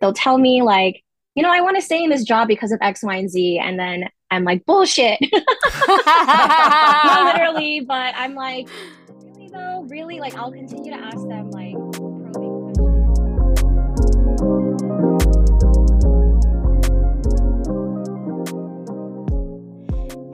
They'll tell me like, you know, I want to stay in this job because of X, Y, and Z. And then I'm like, bullshit. Not literally, but I'm like, really though, really? Like I'll continue to ask them like probing questions.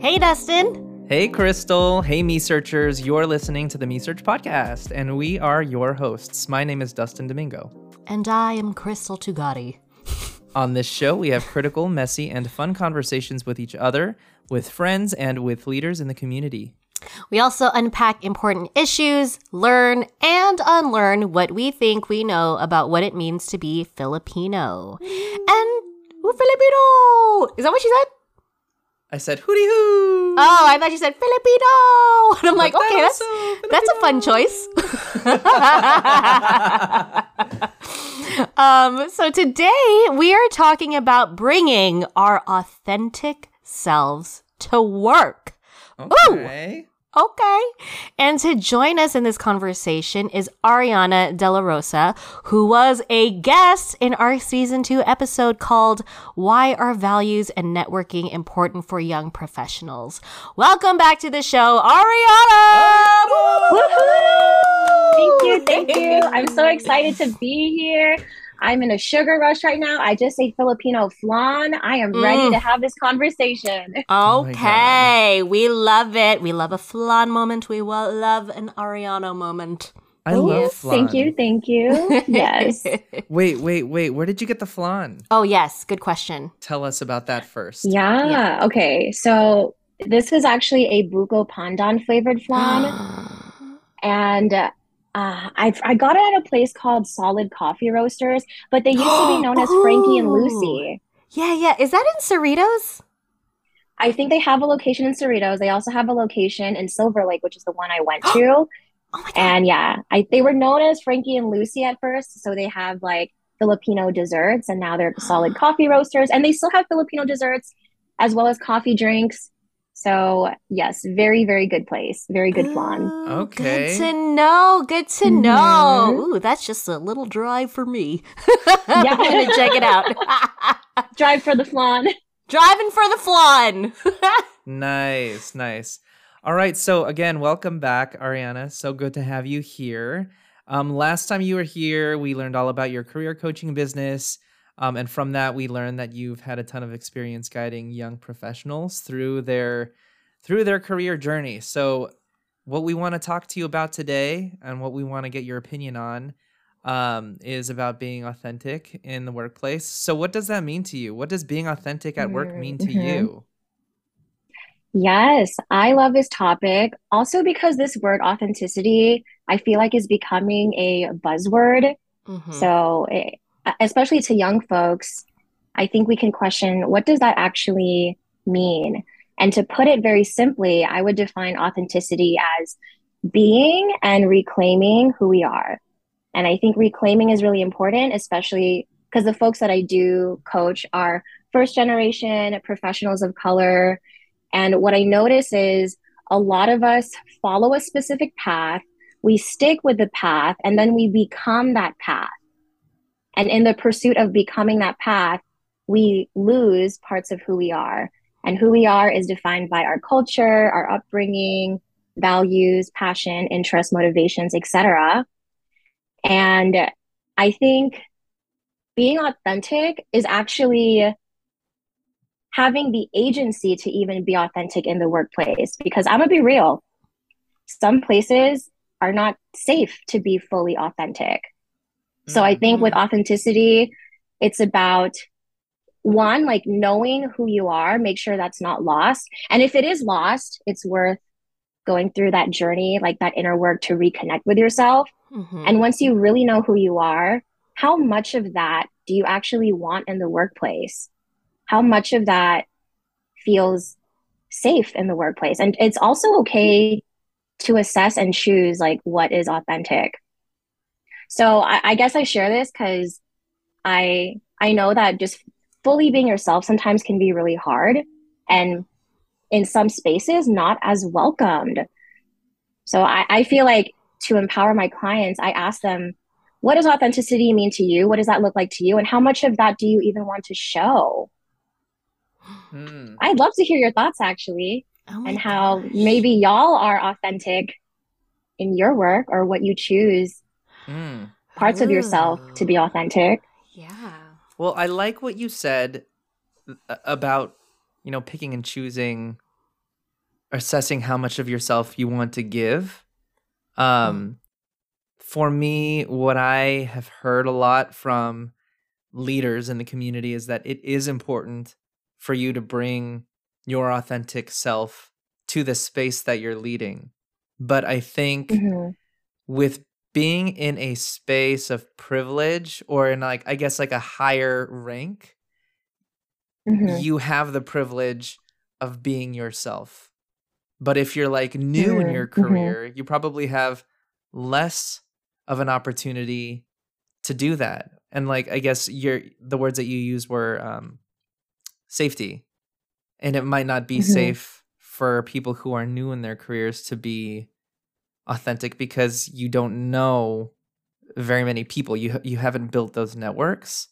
Hey Dustin. Hey, Crystal. Hey, Me Searchers. You're listening to the Me Search podcast, and we are your hosts. My name is Dustin Domingo. And I am Crystal Tugati. On this show, we have critical, messy, and fun conversations with each other, with friends, and with leaders in the community. We also unpack important issues, learn and unlearn what we think we know about what it means to be Filipino. And Filipino! Is that what she said? I said hooty hoo. Oh, I thought you said Filipino. And I'm like, okay, that's that's a fun choice. um, so today we are talking about bringing our authentic selves to work. Okay. Ooh. Okay. And to join us in this conversation is Ariana De La Rosa, who was a guest in our season two episode called Why Are Values and Networking Important for Young Professionals? Welcome back to the show, Ariana! Thank you. Thank you. I'm so excited to be here. I'm in a sugar rush right now. I just ate Filipino flan. I am mm. ready to have this conversation. Okay. Oh we love it. We love a flan moment. We will love an Ariano moment. I Ooh, love flan. Thank you. Thank you. Yes. wait, wait, wait. Where did you get the flan? Oh, yes. Good question. Tell us about that first. Yeah. yeah. Okay. So this is actually a buko pandan flavored flan. and uh, I I got it at a place called Solid Coffee Roasters, but they used to be known as Frankie and Lucy. Yeah, yeah. Is that in Cerritos? I think they have a location in Cerritos. They also have a location in Silver Lake, which is the one I went to. Oh and yeah, I they were known as Frankie and Lucy at first, so they have like Filipino desserts, and now they're Solid Coffee Roasters, and they still have Filipino desserts as well as coffee drinks. So yes, very very good place, very good flan. Oh, okay, good to know. Good to mm-hmm. know. Ooh, that's just a little drive for me. yeah, I'm gonna check it out. Drive for the flan. Driving for the flan. nice, nice. All right, so again, welcome back, Ariana. So good to have you here. Um, last time you were here, we learned all about your career coaching business. Um, and from that, we learned that you've had a ton of experience guiding young professionals through their through their career journey. So, what we want to talk to you about today, and what we want to get your opinion on, um, is about being authentic in the workplace. So, what does that mean to you? What does being authentic at work mean to mm-hmm. you? Yes, I love this topic. Also, because this word authenticity, I feel like is becoming a buzzword. Mm-hmm. So, it, Uh, especially to young folks, I think we can question what does that actually mean? And to put it very simply, I would define authenticity as being and reclaiming who we are. And I think reclaiming is really important, especially because the folks that I do coach are first generation professionals of color. And what I notice is a lot of us follow a specific path, we stick with the path, and then we become that path. And in the pursuit of becoming that path, we lose parts of who we are. And who we are is defined by our culture, our upbringing, values, passion, interests, motivations, etc. And I think being authentic is actually having the agency to even be authentic in the workplace because I'm gonna be real. Some places are not safe to be fully authentic. So I think with mm-hmm. authenticity, it's about one, like knowing who you are, make sure that's not lost. And if it is lost, it's worth going through that journey, like that inner work to reconnect with yourself. Mm-hmm. And once you really know who you are, how much of that do you actually want in the workplace? How much of that feels safe in the workplace? And it's also okay to assess and choose like what is authentic so I, I guess I share this because I I know that just fully being yourself sometimes can be really hard and in some spaces not as welcomed. So I, I feel like to empower my clients, I ask them, what does authenticity mean to you? What does that look like to you? And how much of that do you even want to show? Hmm. I'd love to hear your thoughts actually, oh and how gosh. maybe y'all are authentic in your work or what you choose mm. parts Ooh. of yourself to be authentic. Yeah. Well, I like what you said uh, about, you know, picking and choosing, assessing how much of yourself you want to give. Um, mm. For me, what I have heard a lot from leaders in the community is that it is important for you to bring your authentic self to the space that you're leading. But I think mm-hmm. with being in a space of privilege or in like I guess like a higher rank, mm-hmm. you have the privilege of being yourself. But if you're like new mm-hmm. in your mm-hmm. career, you probably have less of an opportunity to do that. And like I guess your the words that you use were um safety. And it might not be mm-hmm. safe for people who are new in their careers to be authentic because you don't know very many people. You you haven't built those networks.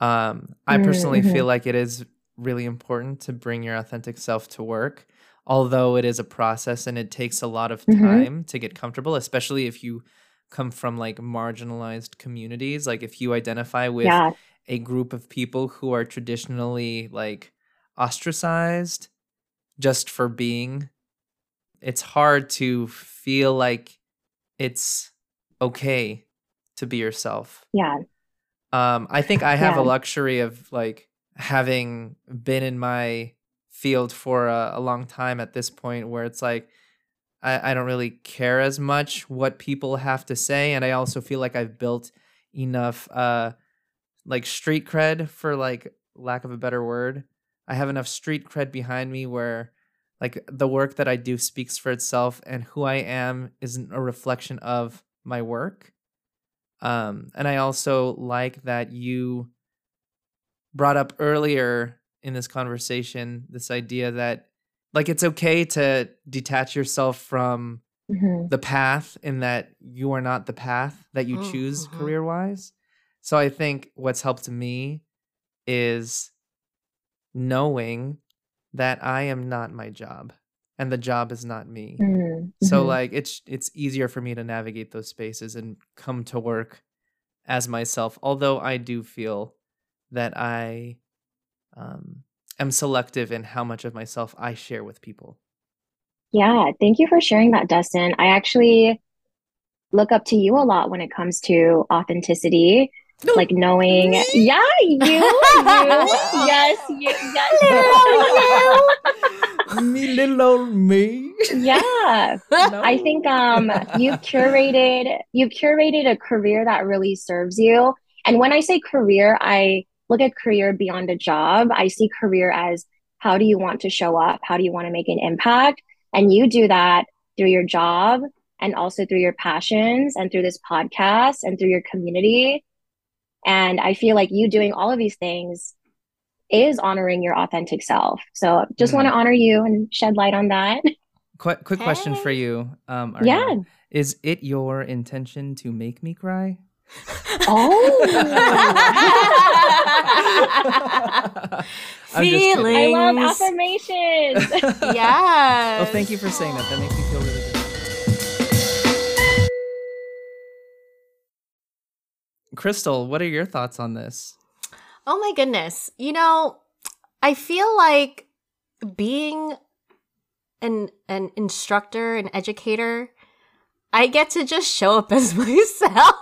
Um, I personally mm-hmm. feel like it is really important to bring your authentic self to work, although it is a process and it takes a lot of mm-hmm. time mm-hmm. to get comfortable, especially if you come from like marginalized communities. Like if you identify with yeah. a group of people who are traditionally like ostracized just for being it's hard to feel like it's okay to be yourself. Yeah. Um, I think I have yeah. a luxury of like having been in my field for a, a, long time at this point where it's like I, I don't really care as much what people have to say. And I also feel like I've built enough uh like street cred for like lack of a better word. I have enough street cred behind me where like the work that I do speaks for itself and who I am isn't a reflection of my work. Um, and I also like that you brought up earlier in this conversation this idea that like it's okay to detach yourself from mm-hmm. the path in that you are not the path that you mm, choose mm-hmm. career wise. So I think what's helped me is knowing that I am not my job and the job is not me. Mm-hmm. So mm-hmm. like it's it's easier for me to navigate those spaces and come to work as myself although I do feel that I um am selective in how much of myself I share with people. Yeah, thank you for sharing that Dustin. I actually look up to you a lot when it comes to authenticity like knowing me? yeah you you. Yes you yes. Me little old me. Yeah. No. i think um you've curated you've curated a career that really serves you. And when i say career i look at career beyond a job. I see career as how do you want to show up? How do you want to make an impact? And you do that through your job and also through your passions and through this podcast and through your community and I feel like you doing all of these things is honoring your authentic self. So just mm-hmm. want to honor you and shed light on that. Quick, quick hey. question for you. Um, yeah. Is it your intention to make me cry? Oh. Feelings. I love affirmations. yeah. Well, thank you for saying that. That makes me feel really good. Crystal, what are your thoughts on this? Oh my goodness. You know, I feel like being an an instructor, an educator, I get to just show up as myself.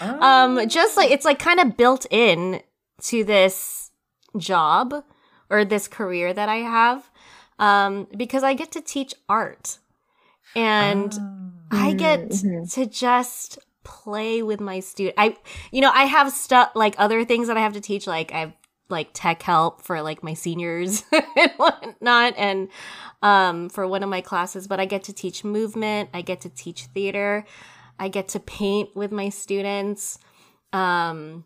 Oh. Um just like it's like kind of built in to this job or this career that I have. Um because I get to teach art. And oh. I get mm-hmm. to just play with my student. I, you know, I have stuff like other things that I have to teach. Like I have like tech help for like my seniors and whatnot, and um, for one of my classes. But I get to teach movement. I get to teach theater. I get to paint with my students. Um,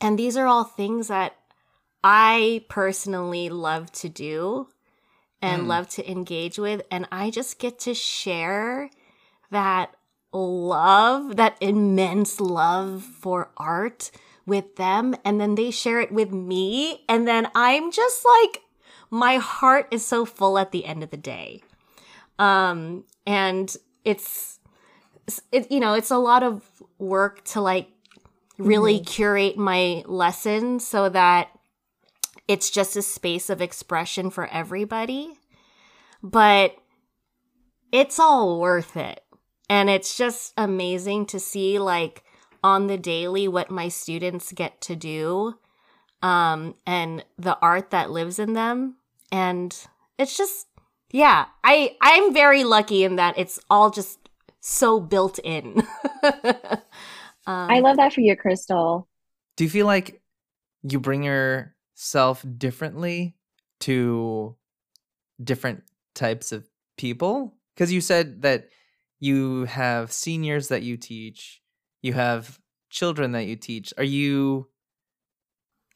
and these are all things that I personally love to do and mm. love to engage with. And I just get to share that love, that immense love for art with them and then they share it with me and then I'm just like my heart is so full at the end of the day. Um and it's it you know, it's a lot of work to like really mm-hmm. curate my lessons so that it's just a space of expression for everybody. But it's all worth it. And it's just amazing to see like on the daily what my students get to do um and the art that lives in them. And it's just yeah i i'm very lucky in that it's all just so built in. Um, i love that for you crystal. Do you feel like you bring yourself differently to different types of people? Because you said that you have seniors that you teach you have children that you teach are you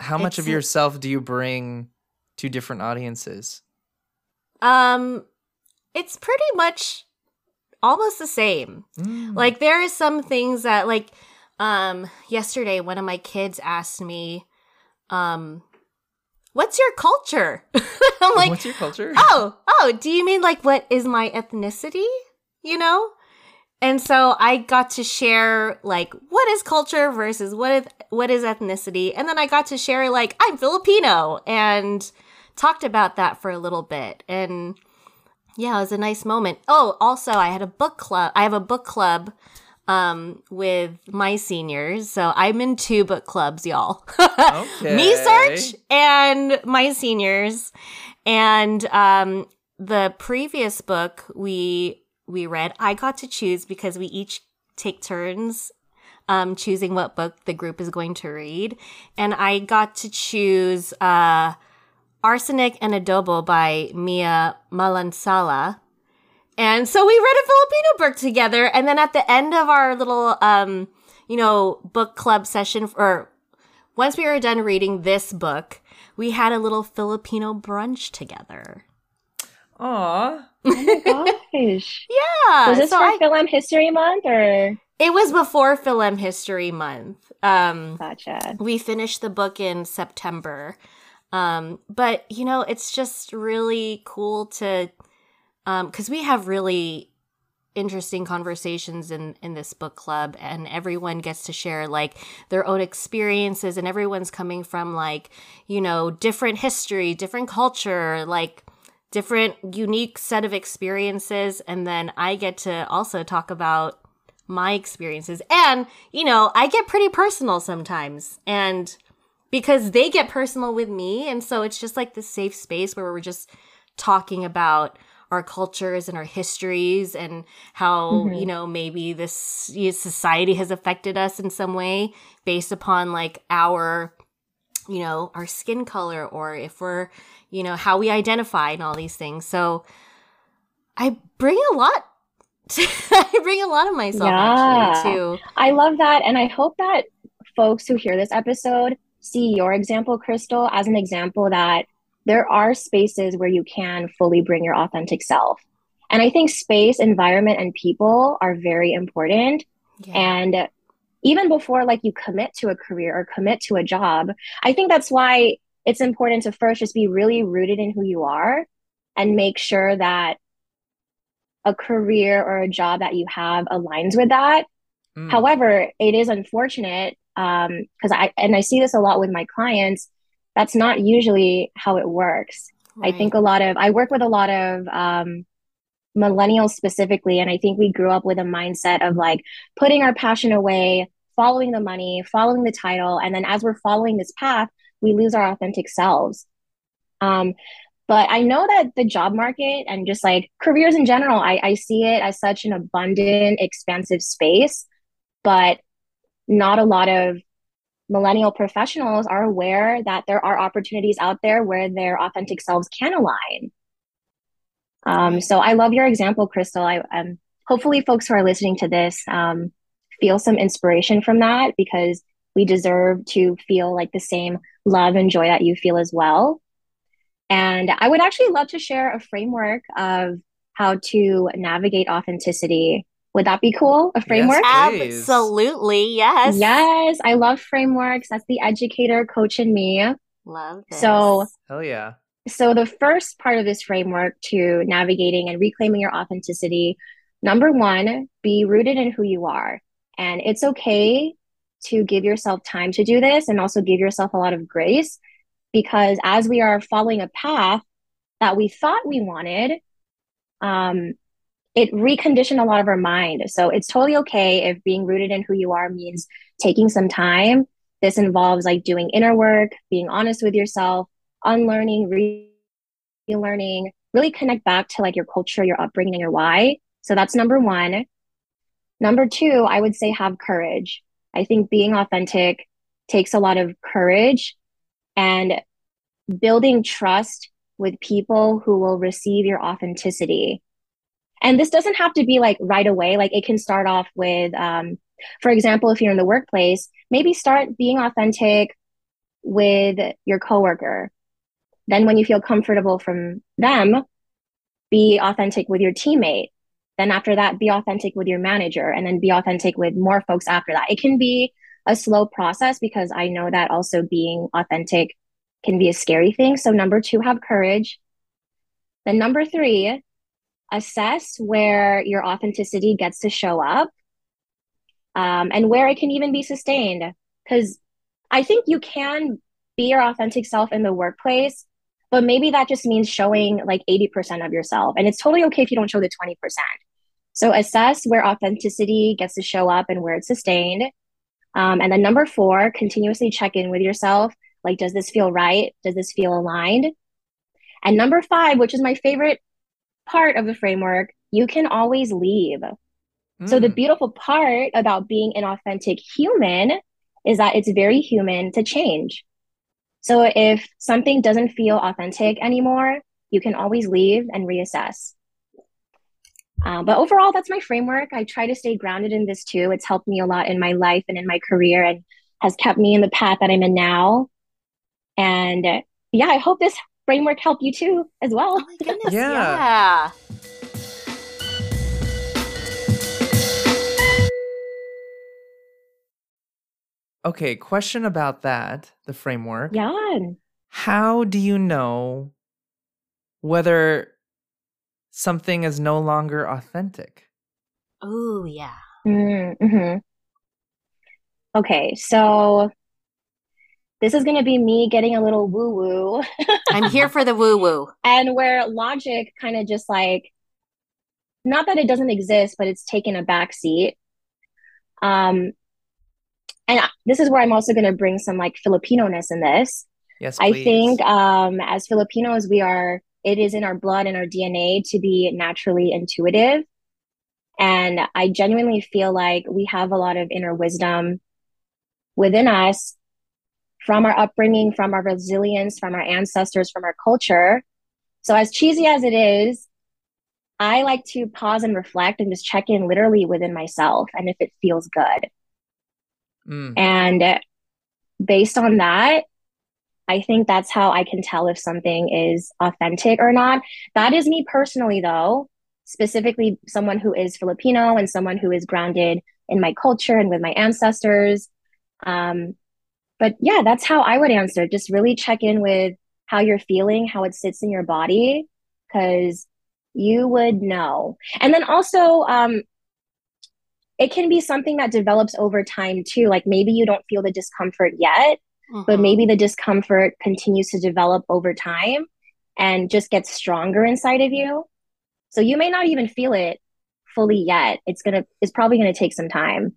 how much of yourself do you bring to different audiences? Um it's pretty much almost the same. Mm. like there are some things that like um yesterday one of my kids asked me um what's your culture? I'm like what's your culture? Oh oh do you mean like what is my ethnicity you know? And so I got to share like what is culture versus what is what is ethnicity, and then I got to share like I'm Filipino and talked about that for a little bit. And yeah, it was a nice moment. Oh, also I had a book club. I have a book club um, with my seniors. So I'm in two book clubs, y'all. Okay. Me Search and my seniors. And um, the previous book we we read. I got to choose because we each take turns um, choosing what book the group is going to read. And I got to choose uh, Arsenic and Adobo by Mia Manansala. And so we read a Filipino book together. And then at the end of our little, um, you know, book club session, or once we were done reading this book, we had a little Filipino brunch together. Aw. Oh my gosh. yeah. Was this so for I, Fil-Am History Month or? It was before Fil-Am History Month. Um, gotcha. We finished the book in September. Um, but, you know, it's just really cool to, because um, we have really interesting conversations in in this book club and everyone gets to share like their own experiences and everyone's coming from like you know different history different culture like different unique set of experiences and then I get to also talk about my experiences and you know I get pretty personal sometimes and because they get personal with me and so it's just like this safe space where we're just talking about our cultures and our histories and how mm-hmm. you know maybe this society has affected us in some way based upon like our you know our skin color or if we're you know, how we identify and all these things. So I bring a lot I bring a lot of myself yeah. actually too. I love that. And I hope that folks who hear this episode see your example, Crystal, as an example that there are spaces where you can fully bring your authentic self. And I think space, environment, and people are very important. Yeah. And even before like you commit to a career or commit to a job, I think that's why it's important to first just be really rooted in who you are and make sure that a career or a job that you have aligns with that. Mm. However, it is unfortunate because um, I and I see this a lot with my clients. That's not usually how it works. Right. I think a lot of I work with a lot of um, millennials specifically, and I think we grew up with a mindset of like putting our passion away, following the money, following the title, and then as we're following this path, we lose our authentic selves. Um, but I know that the job market and just like careers in general, I, I see it as such an abundant, expansive space, but not a lot of millennial professionals are aware that there are opportunities out there where their authentic selves can align. Um, so I love your example, Crystal. I um, hopefully folks who are listening to this um, feel some inspiration from that because we deserve to feel like the same love and joy that you feel as well. And I would actually love to share a framework of how to navigate authenticity Would that be cool? A framework? Yes, Absolutely, yes. Yes, I love frameworks. That's the educator coach in me. Love this. So, Hell yeah. So the first part of this framework to navigating and reclaiming your authenticity, number one, be rooted in who you are. And it's okay to give yourself time to do this and also give yourself a lot of grace because as we are following a path that we thought we wanted, um, it reconditioned a lot of our mind. So it's totally okay if being rooted in who you are means taking some time. This involves like doing inner work, being honest with yourself, unlearning, relearning, really connect back to like your culture, your upbringing, and your why. So that's number one. Number two, I would say have courage. I think being authentic takes a lot of courage and building trust with people who will receive your authenticity. And this doesn't have to be like right away. Like it can start off with, um, for example, if you're in the workplace, maybe start being authentic with your coworker. Then, when you feel comfortable from them, be authentic with your teammate. Then, after that, be authentic with your manager, and then be authentic with more folks after that. It can be a slow process because I know that also being authentic can be a scary thing. So, number two, have courage. Then, number three, assess where your authenticity gets to show up um, and where it can even be sustained. Because I think you can be your authentic self in the workplace, but maybe that just means showing like 80% of yourself. And it's totally okay if you don't show the 20%. So assess where authenticity gets to show up and where it's sustained. Um, and then number four, continuously check in with yourself. Like, does this feel right? Does this feel aligned? And number five, which is my favorite part of the framework, you can always leave. Mm. So the mm. beautiful part about being an authentic human is that it's very human to change. So if something doesn't feel authentic anymore, you can always leave and reassess. Uh, but overall, that's my framework. I try to stay grounded in this too. It's helped me a lot in my life and in my career and has kept me in the path that I'm in now. And yeah, I hope this framework helped you too as well. Oh goodness, yeah. yeah. Okay, question about that, the framework. Yeah. How do you know whether something is no longer authentic? Oh, yeah. Mm-hmm. Okay, so this is going to be me getting a little woo woo. I'm here for the woo woo. And where logic kind of just like, not that it doesn't exist, but it's taken a back seat. Um, and this is where I'm also going to bring some like Filipino ness in this. Yes, please. I think um, as Filipinos, we are, it is in our blood and our DNA to be naturally intuitive. And I genuinely feel like we have a lot of inner wisdom within us from our upbringing, from our resilience, from our ancestors, from our culture. So, as cheesy as it is, I like to pause and reflect and just check in literally within myself and if it feels good. Mm. And based on that, I think that's how I can tell if something is authentic or not. That is me personally, though, specifically someone who is Filipino and someone who is grounded in my culture and with my ancestors. Um, but yeah, that's how I would answer. Just really check in with how you're feeling, how it sits in your body, because you would know. And then also, um, it can be something that develops over time too. Like maybe you don't feel the discomfort yet, mm-hmm. but maybe the discomfort continues to develop over time and just gets stronger inside of you. So you may not even feel it fully yet. It's gonna, it's probably gonna take some time.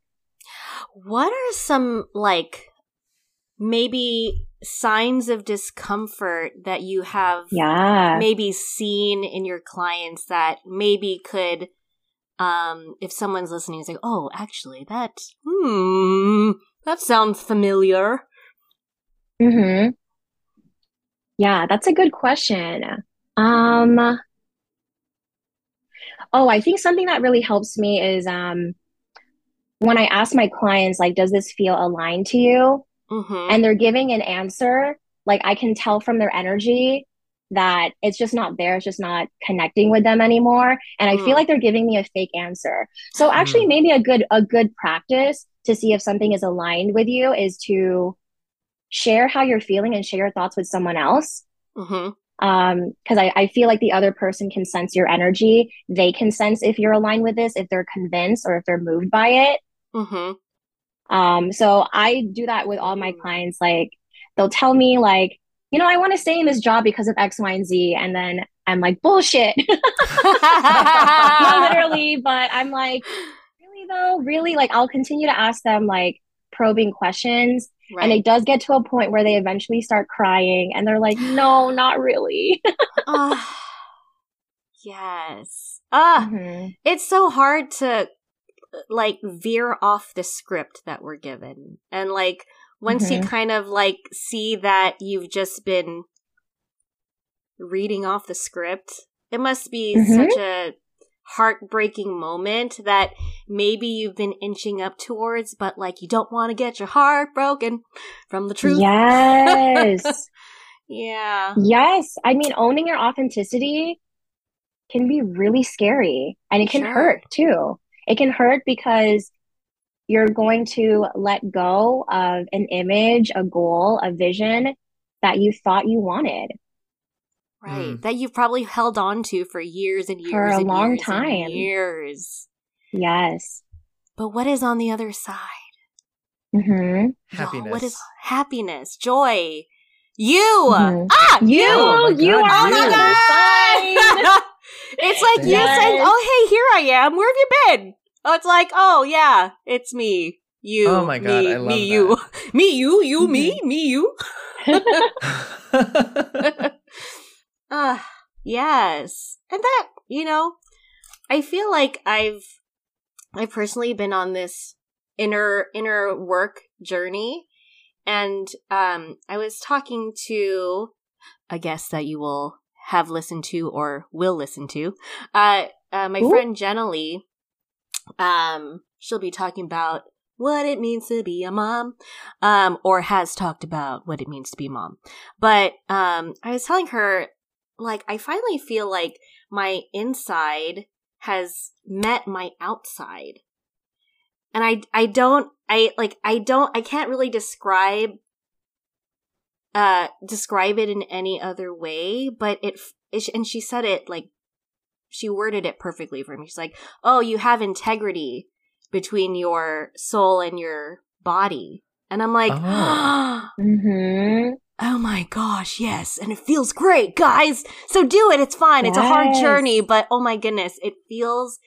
What are some like maybe signs of discomfort that you have yeah. maybe seen in your clients that maybe could um if someone's listening say oh actually that hmm that sounds familiar. Mhm yeah that's a good question. Um oh i think something that really helps me is um when i ask my clients like does this feel aligned to you? Mm-hmm. and they're giving an answer, like I can tell from their energy that it's just not there. It's just not connecting with them anymore. And I mm. feel like they're giving me a fake answer. So actually, mm. maybe a good a good practice to see if something is aligned with you is to share how you're feeling and share your thoughts with someone else. Mm-hmm um because I, I feel like the other person can sense your energy they can sense if you're aligned with this if they're convinced or if they're moved by it mm-hmm. um so i do that with all my mm. clients like they'll tell me like you know, I want to stay in this job because of X, Y, and Z. And then I'm like, bullshit. Not literally, but I'm like, really though? Really? Like, I'll continue to ask them like probing questions. Right. And it does get to a point where they eventually start crying and they're like, no, not really. uh, yes. Uh, mm-hmm. it's so hard to like veer off the script that we're given. And like, once mm-hmm. you kind of like see that you've just been reading off the script, it must be mm-hmm. such a heartbreaking moment that maybe you've been inching up towards, but like you don't want to get your heart broken from the truth. Yes. yeah. Yes. I mean, owning your authenticity can be really scary and it can sure. hurt too. It can hurt because you're going to let go of an image, a goal, a vision that you thought you wanted. Right. Mm. That you've probably held on to for years and years for a long years time. years. Yes. But what is on the other side? Mm-hmm. Happiness. what is happiness? Joy. You. Mm-hmm. Ah, you. You, oh you are on the other side. it's like yes. you saying, "Oh, hey, here I am. Where have you been?" Oh, it's like, oh yeah, it's me. You. Oh my god, me, I love me, that. you, me, you, you, me, mm-hmm. me, you. uh, yes, and that you know, I feel like I've, I've personally been on this inner inner work journey, and um, I was talking to a guest that you will have listened to or will listen to, uh, uh my Ooh. friend Jenna Lee um, she'll be talking about what it means to be a mom, um, or has talked about what it means to be a mom. But um, I was telling her, like, I finally feel like my inside has met my outside. And I I don't I like I don't I can't really describe uh describe it in any other way, but it, and she said it like she worded it perfectly for me. She's like, "Oh, you have integrity between your soul and your body." And I'm like, oh. mm-hmm. oh my gosh, yes. And it feels great, guys. So do it. It's fine. Yes. It's a hard journey, but oh my goodness, it feels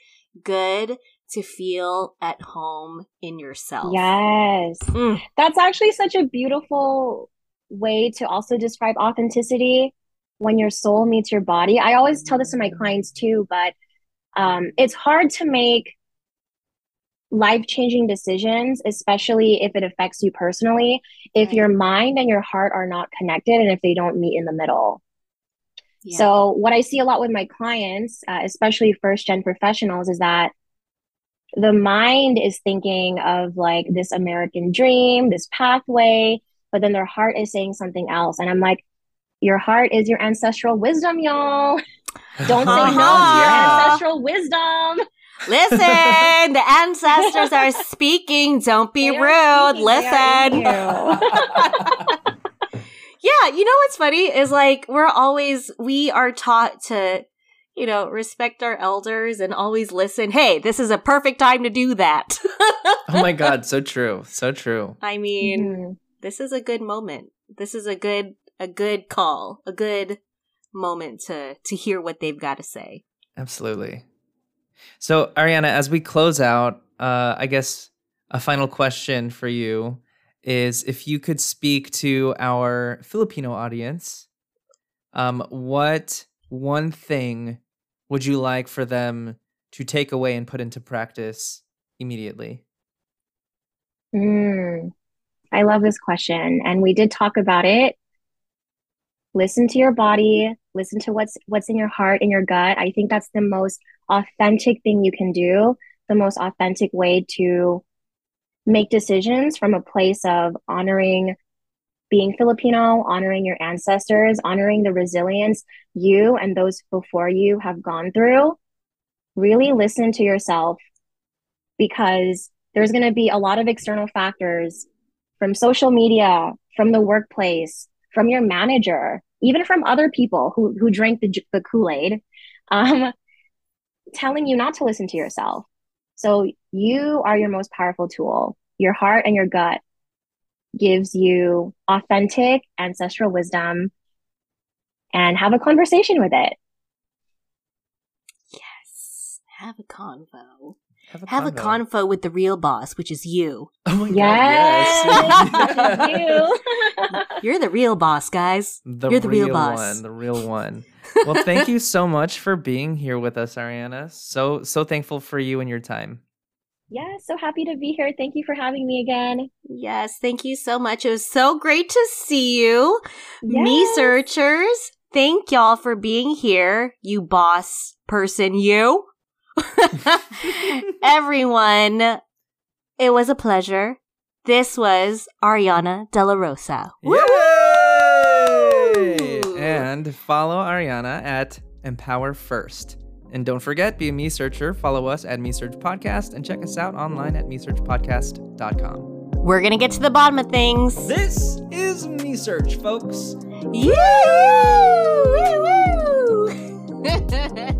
good to feel at home in yourself. Yes. Mm. That's actually such a beautiful way to also describe authenticity when your soul meets your body. I always tell this to my clients too, but um, it's hard to make life changing decisions, especially if it affects you personally, if your mind and your heart are not connected and if they don't meet in the middle. Yeah. So, what I see a lot with my clients, uh, especially first gen professionals, is that the mind is thinking of like this American dream, this pathway, but then their heart is saying something else. And I'm like, your heart is your ancestral wisdom, y'all. Don't say uh-huh. no to your ancestral wisdom. Listen, the ancestors are speaking. Don't be they rude. Listen. yeah, you know what's funny is like we're always we are taught to you know, respect our elders and always listen. Hey, this is a perfect time to do that. oh my god, so true. So true. I mean, mm-hmm. this is a good moment. This is a good a good call, a good moment to to hear what they've got to say. Absolutely. So, Ariana, as we close out, uh, I guess a final question for you is if you could speak to our Filipino audience, um, what one thing would you like for them to take away and put into practice immediately? Mm, I love this question. And we did talk about it listen to your body listen to what's what's in your heart and your gut. I think that's the most authentic thing you can do the most authentic way to make decisions from a place of honoring being Filipino, honoring your ancestors, honoring the resilience you and those before you have gone through, really listen to yourself because there's going to be a lot of external factors from social media, from the workplace, from your manager, even from other people who, who drink the, the Kool Aid, um, telling you not to listen to yourself. So you are your most powerful tool. Your heart and your gut gives you authentic ancestral wisdom and have a conversation with it. Yes, have a convo. Have a, Have convo. a convo with the real boss, which is you. Oh my Yes, god, yes. you. You're the real boss, guys. the You're the real real boss. one, the real one. Well, thank you so much for being here with us, Ariana. So so thankful for you and your time. yeah, so happy to be here. Thank you for having me again. Yes, thank you so much. It was so great to see you. Me searchers, thank y'all for being here, you boss person, you. Everyone, it was a pleasure. This was Ariana De La Rosa. Yay! Woo! And follow Ariana at Empower First. And don't forget, be a Me Searcher. Follow us at Me Search Podcast and check us out online at MeSearchPodcast.com. We're gonna get to the bottom of things. This is Me Search, folks. You! Woo! Woo!